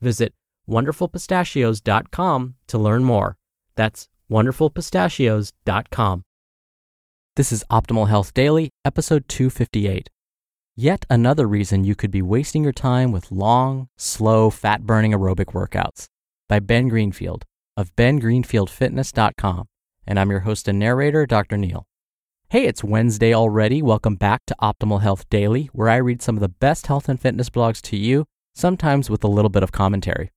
Visit wonderfulpistachios.com to learn more. That's wonderfulpistachios.com. This is Optimal Health Daily, episode 258. Yet another reason you could be wasting your time with long, slow, fat burning aerobic workouts by Ben Greenfield of bengreenfieldfitness.com. And I'm your host and narrator, Dr. Neal. Hey, it's Wednesday already. Welcome back to Optimal Health Daily, where I read some of the best health and fitness blogs to you, sometimes with a little bit of commentary.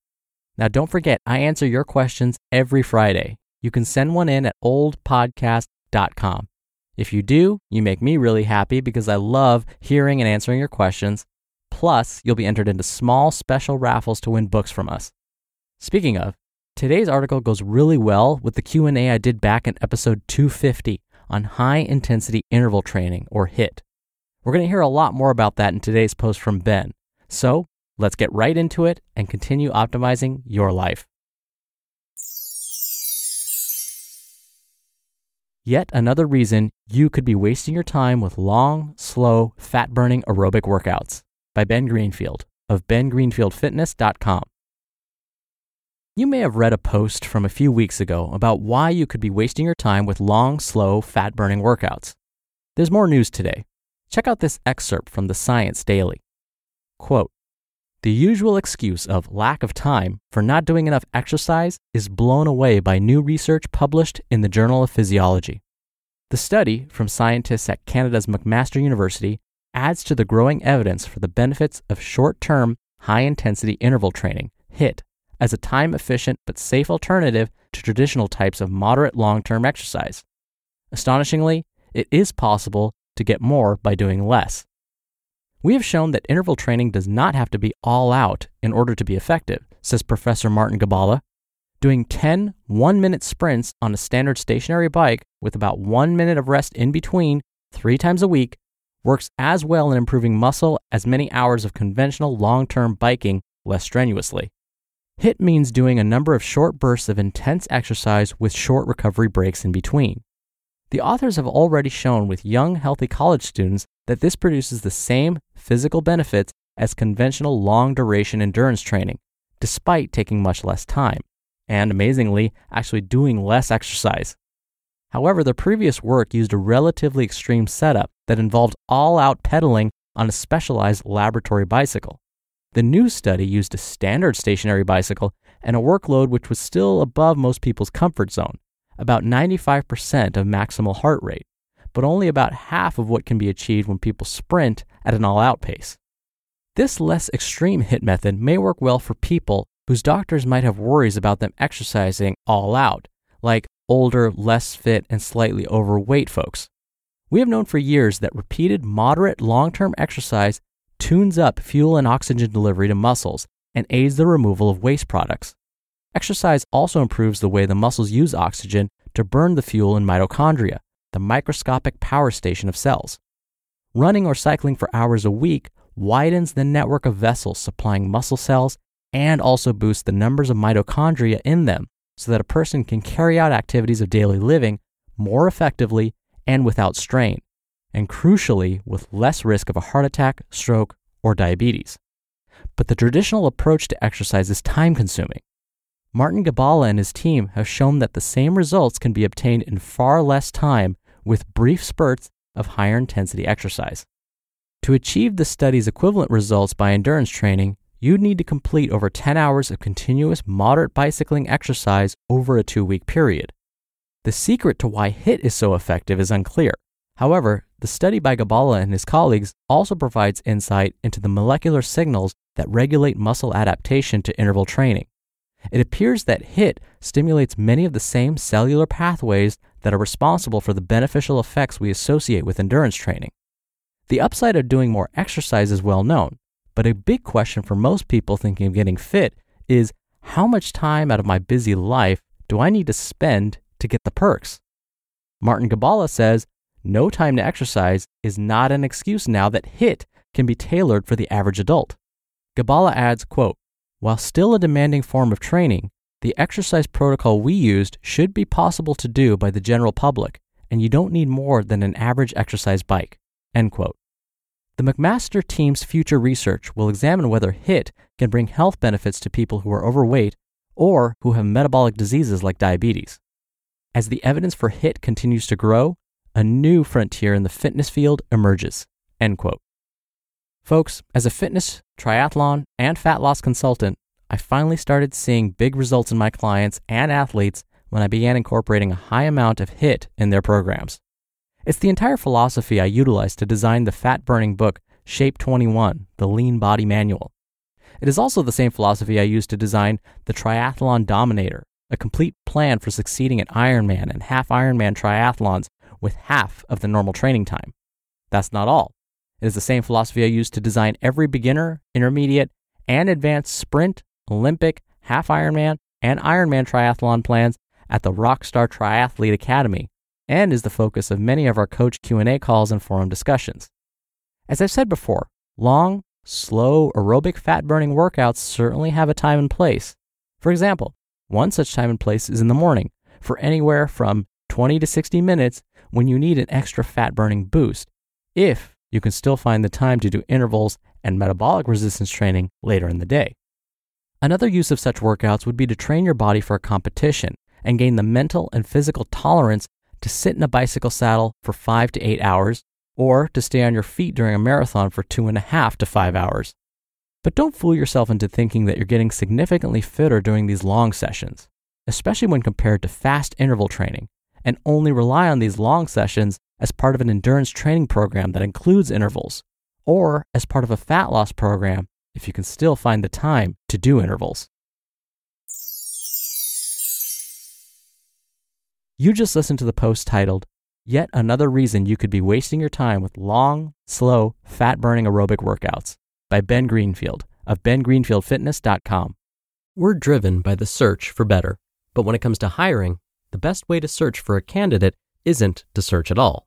Now, don't forget, I answer your questions every Friday. You can send one in at oldpodcast.com. If you do, you make me really happy because I love hearing and answering your questions. Plus, you'll be entered into small special raffles to win books from us. Speaking of, today's article goes really well with the Q&A I did back in episode 250 on high intensity interval training or HIT. We're going to hear a lot more about that in today's post from Ben. So, let's get right into it and continue optimizing your life. Yet another reason you could be wasting your time with long, slow, fat burning aerobic workouts by Ben Greenfield of bengreenfieldfitness.com. You may have read a post from a few weeks ago about why you could be wasting your time with long, slow, fat burning workouts. There's more news today. Check out this excerpt from the Science Daily. Quote The usual excuse of lack of time for not doing enough exercise is blown away by new research published in the Journal of Physiology. The study from scientists at Canada's McMaster University adds to the growing evidence for the benefits of short term, high intensity interval training, HIT, as a time efficient but safe alternative to traditional types of moderate long term exercise. Astonishingly, it is possible to get more by doing less. We have shown that interval training does not have to be all out in order to be effective, says Professor Martin Gibala. Doing 10 one minute sprints on a standard stationary bike with about one minute of rest in between three times a week works as well in improving muscle as many hours of conventional long term biking less strenuously. HIT means doing a number of short bursts of intense exercise with short recovery breaks in between. The authors have already shown with young, healthy college students that this produces the same physical benefits as conventional long duration endurance training, despite taking much less time, and amazingly, actually doing less exercise. However, the previous work used a relatively extreme setup that involved all out pedaling on a specialized laboratory bicycle. The new study used a standard stationary bicycle and a workload which was still above most people's comfort zone, about 95% of maximal heart rate, but only about half of what can be achieved when people sprint at an all out pace. This less extreme HIT method may work well for people whose doctors might have worries about them exercising all out, like older, less fit, and slightly overweight folks. We have known for years that repeated moderate long term exercise tunes up fuel and oxygen delivery to muscles and aids the removal of waste products. Exercise also improves the way the muscles use oxygen to burn the fuel in mitochondria, the microscopic power station of cells. Running or cycling for hours a week widens the network of vessels supplying muscle cells and also boosts the numbers of mitochondria in them, so that a person can carry out activities of daily living more effectively and without strain, and crucially, with less risk of a heart attack, stroke, or diabetes. But the traditional approach to exercise is time consuming. Martin Gibala and his team have shown that the same results can be obtained in far less time with brief spurts of higher intensity exercise. To achieve the study's equivalent results by endurance training, you'd need to complete over 10 hours of continuous moderate bicycling exercise over a two week period. The secret to why HIT is so effective is unclear. However, the study by Gibala and his colleagues also provides insight into the molecular signals that regulate muscle adaptation to interval training. It appears that HIT stimulates many of the same cellular pathways that are responsible for the beneficial effects we associate with endurance training. The upside of doing more exercise is well known, but a big question for most people thinking of getting fit is how much time out of my busy life do I need to spend to get the perks? Martin Gibala says no time to exercise is not an excuse now that HIT can be tailored for the average adult. Gibala adds, quote, while still a demanding form of training, the exercise protocol we used should be possible to do by the general public, and you don't need more than an average exercise bike. End quote. The McMaster team's future research will examine whether HIT can bring health benefits to people who are overweight or who have metabolic diseases like diabetes. As the evidence for HIT continues to grow, a new frontier in the fitness field emerges. End quote. Folks, as a fitness, triathlon, and fat loss consultant, I finally started seeing big results in my clients and athletes when I began incorporating a high amount of HIT in their programs. It's the entire philosophy I utilized to design the fat burning book, Shape 21, the Lean Body Manual. It is also the same philosophy I used to design the Triathlon Dominator, a complete plan for succeeding at Ironman and half Ironman triathlons with half of the normal training time. That's not all. It is the same philosophy I use to design every beginner, intermediate, and advanced sprint, Olympic, half Ironman, and Ironman triathlon plans at the Rockstar Triathlete Academy, and is the focus of many of our coach Q&A calls and forum discussions. As I've said before, long, slow aerobic fat burning workouts certainly have a time and place. For example, one such time and place is in the morning for anywhere from 20 to 60 minutes when you need an extra fat burning boost, if you can still find the time to do intervals and metabolic resistance training later in the day. Another use of such workouts would be to train your body for a competition and gain the mental and physical tolerance to sit in a bicycle saddle for five to eight hours or to stay on your feet during a marathon for two and a half to five hours. But don't fool yourself into thinking that you're getting significantly fitter during these long sessions, especially when compared to fast interval training, and only rely on these long sessions as part of an endurance training program that includes intervals, or as part of a fat loss program if you can still find the time to do intervals. You just listened to the post titled, Yet Another Reason You Could Be Wasting Your Time with Long, Slow, Fat Burning Aerobic Workouts by Ben Greenfield of bengreenfieldfitness.com. We're driven by the search for better, but when it comes to hiring, the best way to search for a candidate isn't to search at all.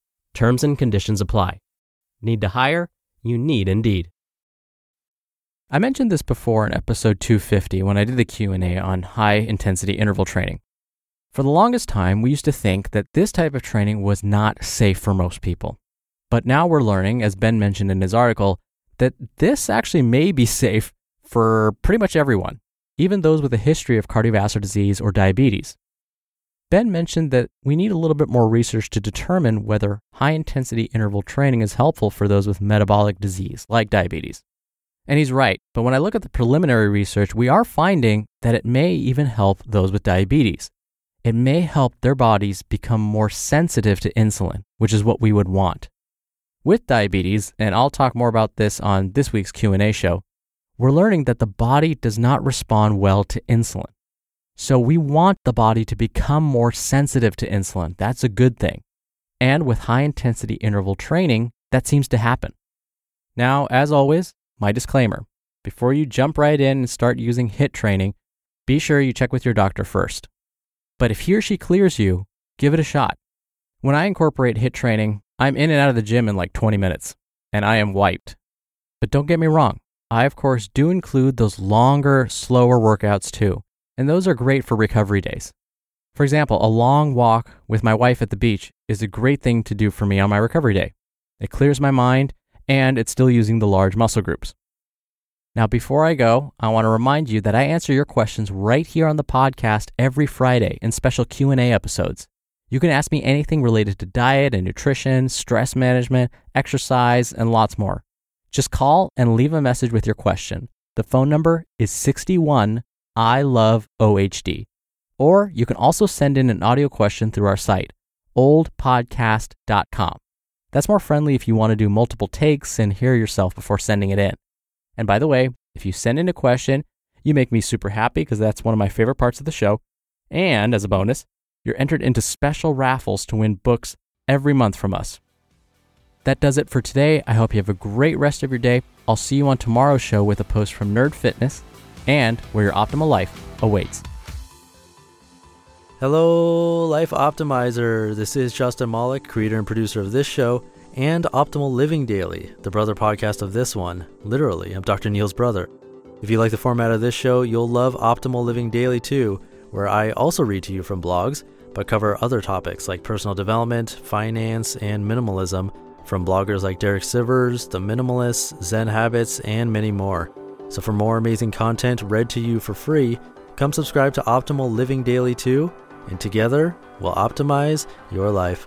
Terms and conditions apply. Need to hire? You need Indeed. I mentioned this before in episode 250 when I did the Q&A on high intensity interval training. For the longest time, we used to think that this type of training was not safe for most people. But now we're learning, as Ben mentioned in his article, that this actually may be safe for pretty much everyone, even those with a history of cardiovascular disease or diabetes. Ben mentioned that we need a little bit more research to determine whether high intensity interval training is helpful for those with metabolic disease, like diabetes. And he's right, but when I look at the preliminary research, we are finding that it may even help those with diabetes. It may help their bodies become more sensitive to insulin, which is what we would want. With diabetes, and I'll talk more about this on this week's Q&A show, we're learning that the body does not respond well to insulin. So we want the body to become more sensitive to insulin. That's a good thing. And with high intensity interval training, that seems to happen. Now, as always, my disclaimer before you jump right in and start using HIT training, be sure you check with your doctor first. But if he or she clears you, give it a shot. When I incorporate HIT training, I'm in and out of the gym in like 20 minutes, and I am wiped. But don't get me wrong, I of course do include those longer, slower workouts too and those are great for recovery days. For example, a long walk with my wife at the beach is a great thing to do for me on my recovery day. It clears my mind and it's still using the large muscle groups. Now, before I go, I want to remind you that I answer your questions right here on the podcast every Friday in special Q&A episodes. You can ask me anything related to diet and nutrition, stress management, exercise, and lots more. Just call and leave a message with your question. The phone number is 61 I love OHD. Or you can also send in an audio question through our site, oldpodcast.com. That's more friendly if you want to do multiple takes and hear yourself before sending it in. And by the way, if you send in a question, you make me super happy because that's one of my favorite parts of the show. And as a bonus, you're entered into special raffles to win books every month from us. That does it for today. I hope you have a great rest of your day. I'll see you on tomorrow's show with a post from Nerd Fitness and where your optimal life awaits. Hello, Life Optimizer. This is Justin Malik, creator and producer of this show and Optimal Living Daily, the brother podcast of this one. Literally, I'm Dr. Neal's brother. If you like the format of this show, you'll love Optimal Living Daily too, where I also read to you from blogs, but cover other topics like personal development, finance, and minimalism from bloggers like Derek Sivers, The Minimalists, Zen Habits, and many more. So for more amazing content read to you for free, come subscribe to Optimal Living Daily too, and together we'll optimize your life.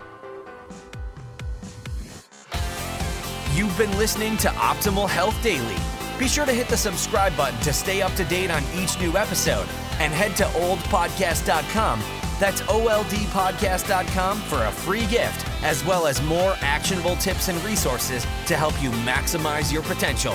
You've been listening to Optimal Health Daily. Be sure to hit the subscribe button to stay up to date on each new episode and head to oldpodcast.com. That's oldpodcast.com for a free gift, as well as more actionable tips and resources to help you maximize your potential.